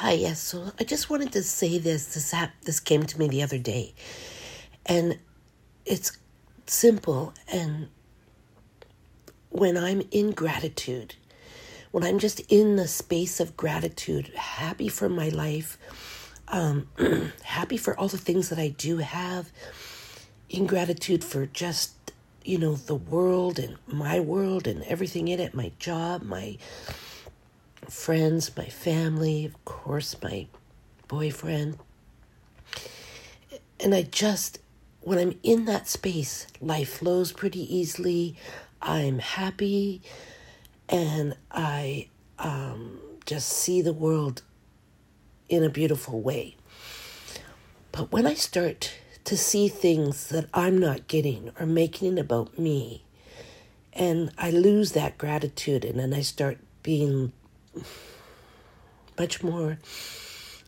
Hi, yes. So I just wanted to say this. This hap- this came to me the other day, and it's simple. And when I'm in gratitude, when I'm just in the space of gratitude, happy for my life, um, happy for all the things that I do have, in gratitude for just you know the world and my world and everything in it, my job, my friends, my family, of course, my boyfriend. And I just, when I'm in that space, life flows pretty easily. I'm happy and I um, just see the world in a beautiful way. But when I start to see things that I'm not getting or making it about me, and I lose that gratitude, and then I start being much more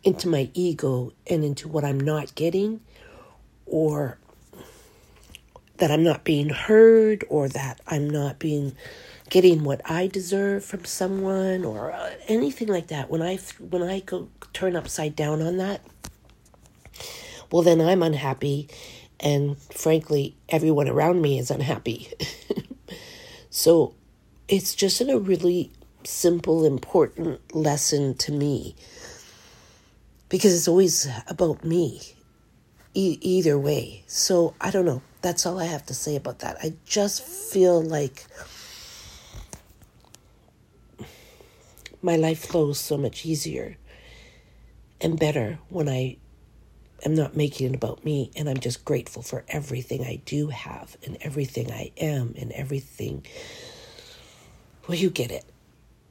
into my ego and into what I'm not getting, or that I'm not being heard, or that I'm not being getting what I deserve from someone, or uh, anything like that. When I when I go turn upside down on that, well, then I'm unhappy, and frankly, everyone around me is unhappy. so it's just in a really simple, important lesson to me because it's always about me, e- either way. So I don't know. That's all I have to say about that. I just feel like my life flows so much easier and better when I am not making it about me and I'm just grateful for everything I do have and everything I am and everything. Well, you get it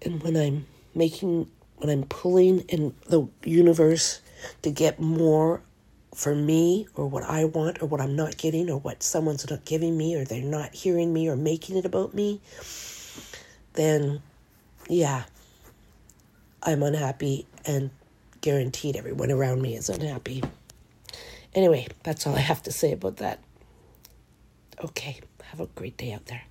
and when I'm making, when I'm pulling in the universe to get more for me or what I want or what I'm not getting or what someone's not giving me or they're not hearing me or making it about me, then yeah, I'm unhappy and guaranteed everyone around me is unhappy. Anyway, that's all I have to say about that. Okay, have a great day out there.